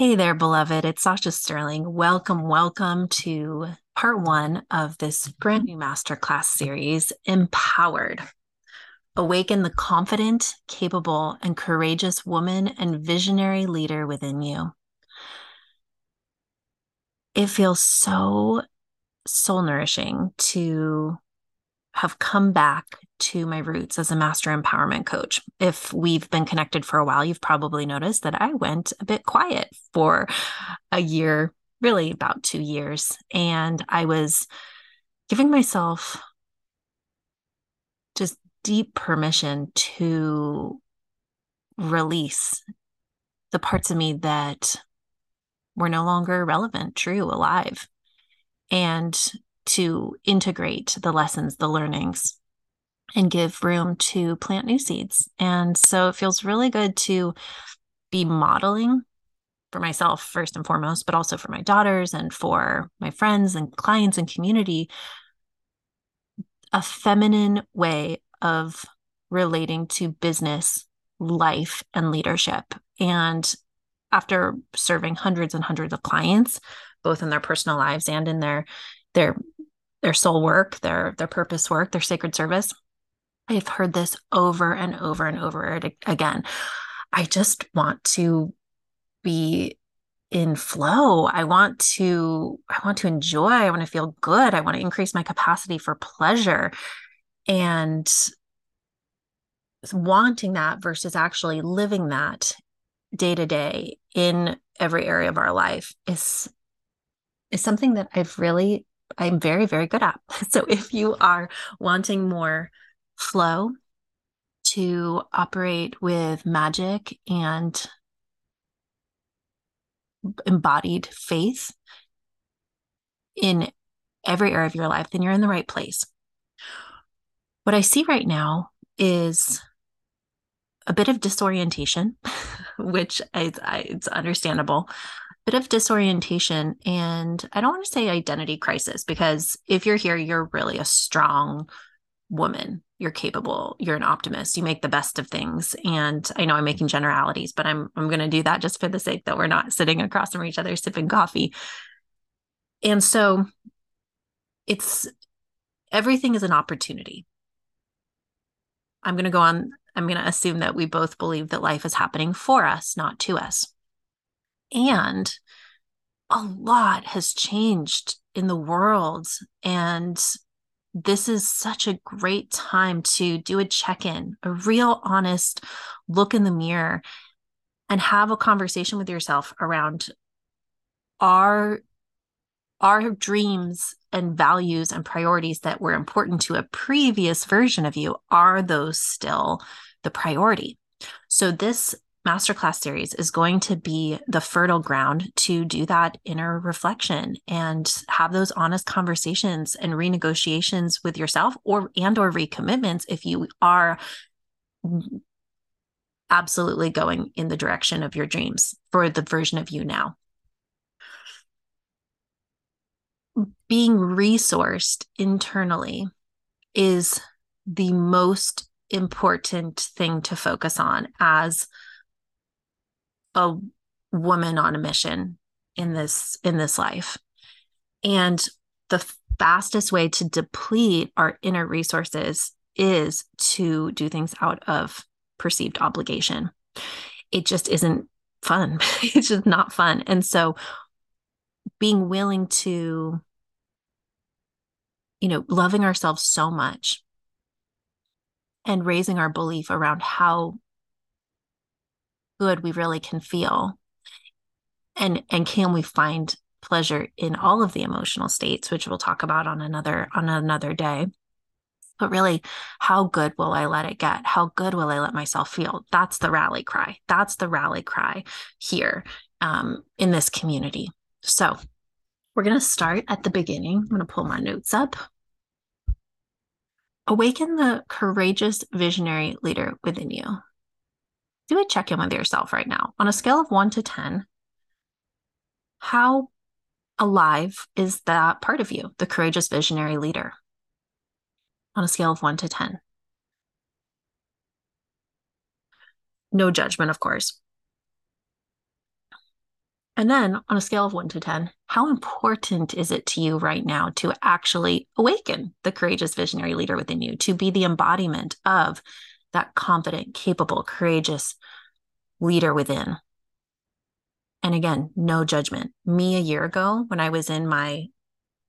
Hey there, beloved. It's Sacha Sterling. Welcome, welcome to part one of this brand new masterclass series, Empowered. Awaken the confident, capable, and courageous woman and visionary leader within you. It feels so soul nourishing to have come back to my roots as a master empowerment coach. If we've been connected for a while, you've probably noticed that I went a bit quiet for a year, really about two years. And I was giving myself just deep permission to release the parts of me that were no longer relevant, true, alive, and to integrate the lessons, the learnings, and give room to plant new seeds. And so it feels really good to be modeling for myself, first and foremost, but also for my daughters and for my friends and clients and community, a feminine way of relating to business, life, and leadership. And after serving hundreds and hundreds of clients, both in their personal lives and in their their their soul work, their their purpose work, their sacred service. I've heard this over and over and over again. I just want to be in flow. I want to I want to enjoy, I want to feel good. I want to increase my capacity for pleasure. And wanting that versus actually living that day to day in every area of our life is is something that I've really I'm very, very good at. So if you are wanting more flow to operate with magic and embodied faith in every area of your life, then you're in the right place. What I see right now is a bit of disorientation, which is, it's understandable A bit of disorientation and I don't want to say identity crisis because if you're here, you're really a strong woman. You're capable. You're an optimist. You make the best of things. And I know I'm making generalities, but I'm I'm going to do that just for the sake that we're not sitting across from each other sipping coffee. And so it's everything is an opportunity. I'm going to go on I'm going to assume that we both believe that life is happening for us, not to us. And a lot has changed in the world. And this is such a great time to do a check in, a real honest look in the mirror, and have a conversation with yourself around our our dreams and values and priorities that were important to a previous version of you are those still the priority? So this masterclass series is going to be the fertile ground to do that inner reflection and have those honest conversations and renegotiations with yourself or and or recommitments if you are absolutely going in the direction of your dreams for the version of you now. Being resourced internally is the most important thing to focus on as a woman on a mission in this in this life. And the fastest way to deplete our inner resources is to do things out of perceived obligation. It just isn't fun. It's just not fun. And so being willing to you know loving ourselves so much and raising our belief around how good we really can feel. And and can we find pleasure in all of the emotional states which we'll talk about on another on another day. But really how good will i let it get? How good will i let myself feel? That's the rally cry. That's the rally cry here um, in this community. So we're going to start at the beginning. I'm going to pull my notes up. Awaken the courageous visionary leader within you do a check in with yourself right now. On a scale of one to 10, how alive is that part of you, the courageous visionary leader? On a scale of one to 10. No judgment, of course. And then on a scale of one to 10, how important is it to you right now to actually awaken the courageous visionary leader within you, to be the embodiment of that confident, capable, courageous leader within? And again, no judgment. Me a year ago, when I was in my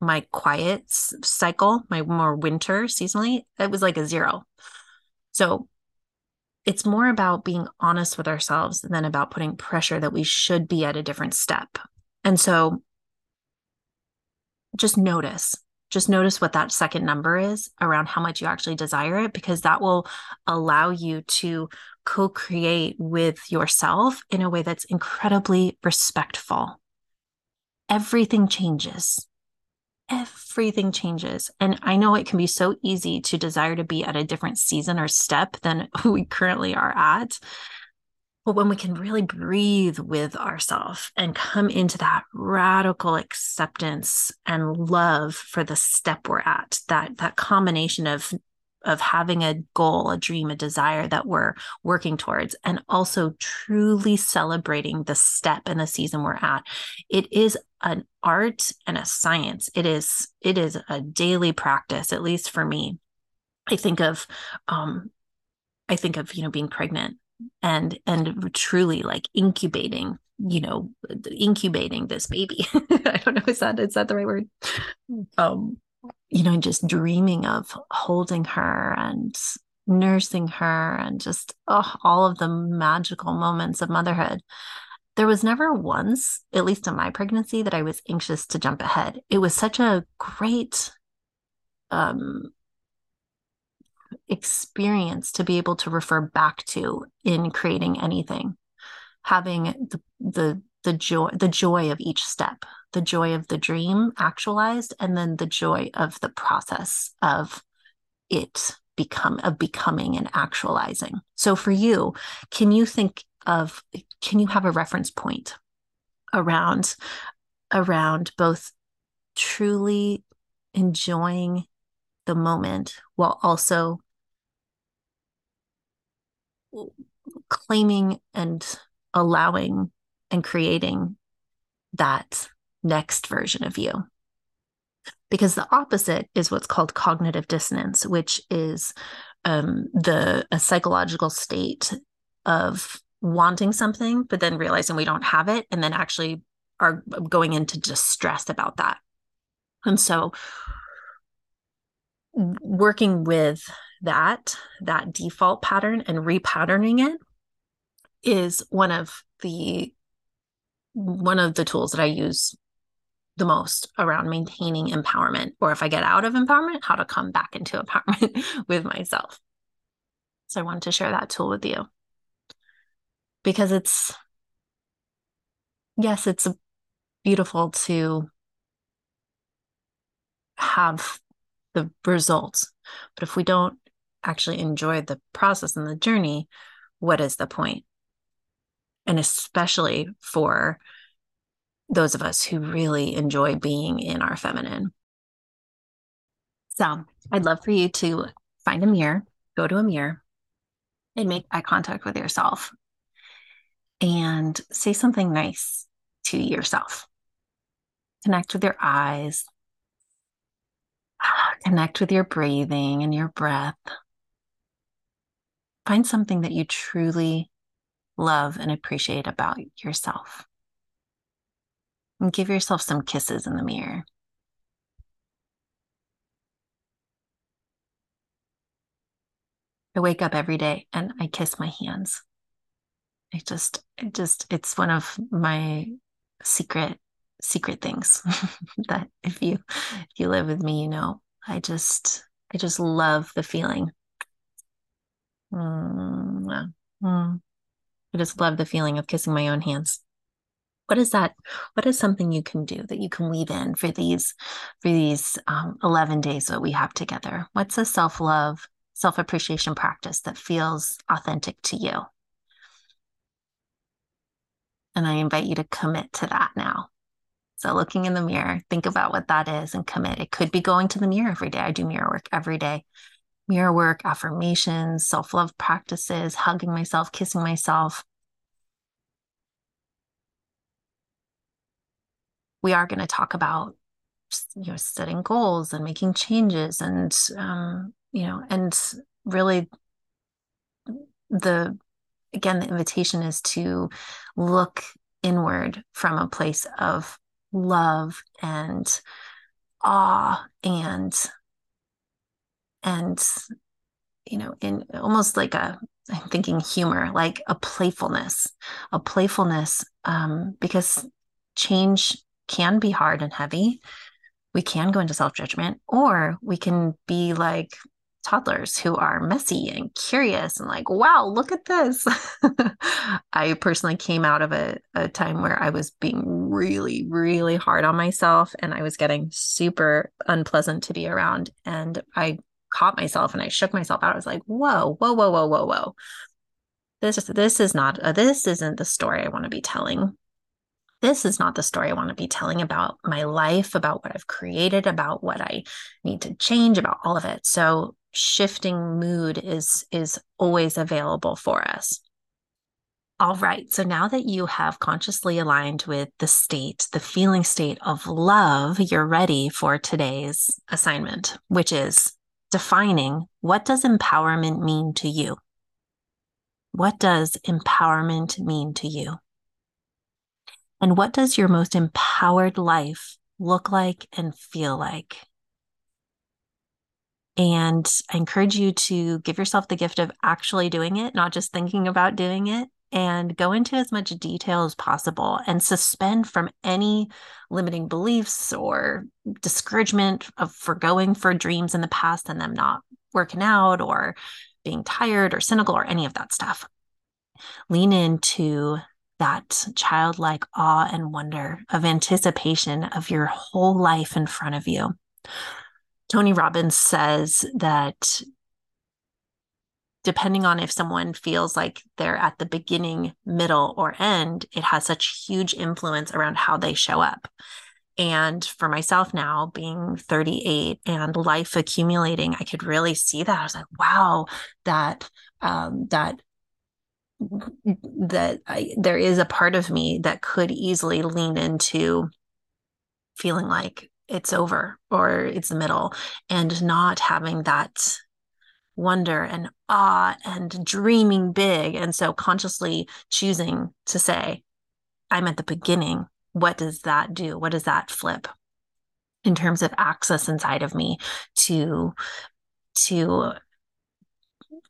my quiet cycle, my more winter seasonally, it was like a zero. So it's more about being honest with ourselves than about putting pressure that we should be at a different step. And so just notice, just notice what that second number is around how much you actually desire it, because that will allow you to co create with yourself in a way that's incredibly respectful. Everything changes everything changes. And I know it can be so easy to desire to be at a different season or step than we currently are at. But when we can really breathe with ourselves and come into that radical acceptance and love for the step we're at, that that combination of of having a goal, a dream, a desire that we're working towards, and also truly celebrating the step and the season we're at. It is an art and a science. It is it is a daily practice, at least for me. I think of um I think of, you know, being pregnant and and truly like incubating you know incubating this baby i don't know is that is that the right word um you know, just dreaming of holding her and nursing her and just oh, all of the magical moments of motherhood. There was never once, at least in my pregnancy, that I was anxious to jump ahead. It was such a great um, experience to be able to refer back to in creating anything. Having the the the joy the joy of each step the joy of the dream actualized and then the joy of the process of it become of becoming and actualizing. So for you can you think of can you have a reference point around around both truly enjoying the moment while also claiming and allowing and creating that next version of you. Because the opposite is what's called cognitive dissonance, which is um, the a psychological state of wanting something, but then realizing we don't have it, and then actually are going into distress about that. And so, working with that that default pattern and repatterning it is one of the one of the tools that I use the most around maintaining empowerment or if I get out of empowerment, how to come back into empowerment with myself. So I wanted to share that tool with you because it's yes, it's beautiful to have the results, but if we don't actually enjoy the process and the journey, what is the point? and especially for those of us who really enjoy being in our feminine. So, I'd love for you to find a mirror, go to a mirror, and make eye contact with yourself and say something nice to yourself. Connect with your eyes, connect with your breathing and your breath. Find something that you truly love and appreciate about yourself. And give yourself some kisses in the mirror. I wake up every day and I kiss my hands. I just, it just, it's one of my secret, secret things that if you, if you live with me, you know, I just, I just love the feeling. Mm, mm. I just love the feeling of kissing my own hands. What is that? What is something you can do that you can weave in for these for these um, 11 days that we have together? What's a self-love, self-appreciation practice that feels authentic to you? And I invite you to commit to that now. So, looking in the mirror, think about what that is and commit. It could be going to the mirror every day. I do mirror work every day mirror work, affirmations, self love practices, hugging myself, kissing myself. we are going to talk about you know setting goals and making changes and um, you know and really the again the invitation is to look inward from a place of love and awe and and you know in almost like a i'm thinking humor like a playfulness a playfulness um, because change can be hard and heavy. We can go into self judgment, or we can be like toddlers who are messy and curious and like, wow, look at this. I personally came out of a, a time where I was being really, really hard on myself and I was getting super unpleasant to be around. And I caught myself and I shook myself out. I was like, whoa, whoa, whoa, whoa, whoa, whoa. This, is this is not, uh, this isn't the story I want to be telling this is not the story I want to be telling about my life, about what I've created, about what I need to change, about all of it. So shifting mood is is always available for us. All right. So now that you have consciously aligned with the state, the feeling state of love, you're ready for today's assignment, which is defining what does empowerment mean to you? What does empowerment mean to you? And what does your most empowered life look like and feel like? And I encourage you to give yourself the gift of actually doing it, not just thinking about doing it, and go into as much detail as possible and suspend from any limiting beliefs or discouragement of foregoing for dreams in the past and them not working out or being tired or cynical or any of that stuff. Lean into that childlike awe and wonder of anticipation of your whole life in front of you. Tony Robbins says that depending on if someone feels like they're at the beginning, middle, or end, it has such huge influence around how they show up. And for myself now, being 38 and life accumulating, I could really see that. I was like, wow, that um, that that I, there is a part of me that could easily lean into feeling like it's over or it's the middle and not having that wonder and awe and dreaming big. And so consciously choosing to say, I'm at the beginning. What does that do? What does that flip in terms of access inside of me to, to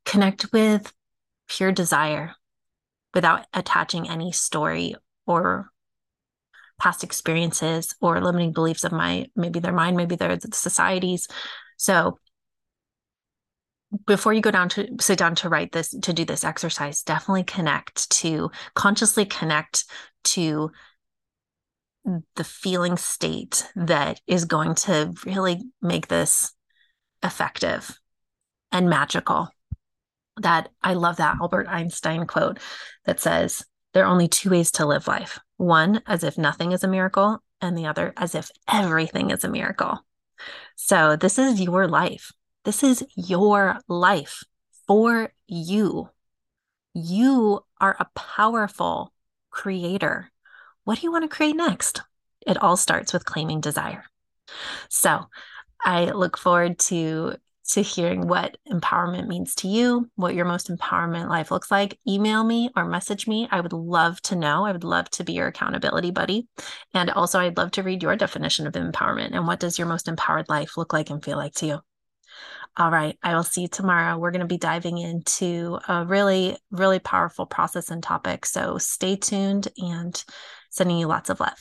connect with pure desire without attaching any story or past experiences or limiting beliefs of my maybe their mind maybe their societies. So before you go down to sit down to write this to do this exercise definitely connect to consciously connect to the feeling state that is going to really make this effective and magical. That I love that Albert Einstein quote that says, There are only two ways to live life one, as if nothing is a miracle, and the other, as if everything is a miracle. So, this is your life. This is your life for you. You are a powerful creator. What do you want to create next? It all starts with claiming desire. So, I look forward to to hearing what empowerment means to you, what your most empowerment life looks like, email me or message me. I would love to know. I would love to be your accountability buddy. And also, I'd love to read your definition of empowerment and what does your most empowered life look like and feel like to you. All right, I will see you tomorrow. We're going to be diving into a really, really powerful process and topic. So stay tuned and sending you lots of love.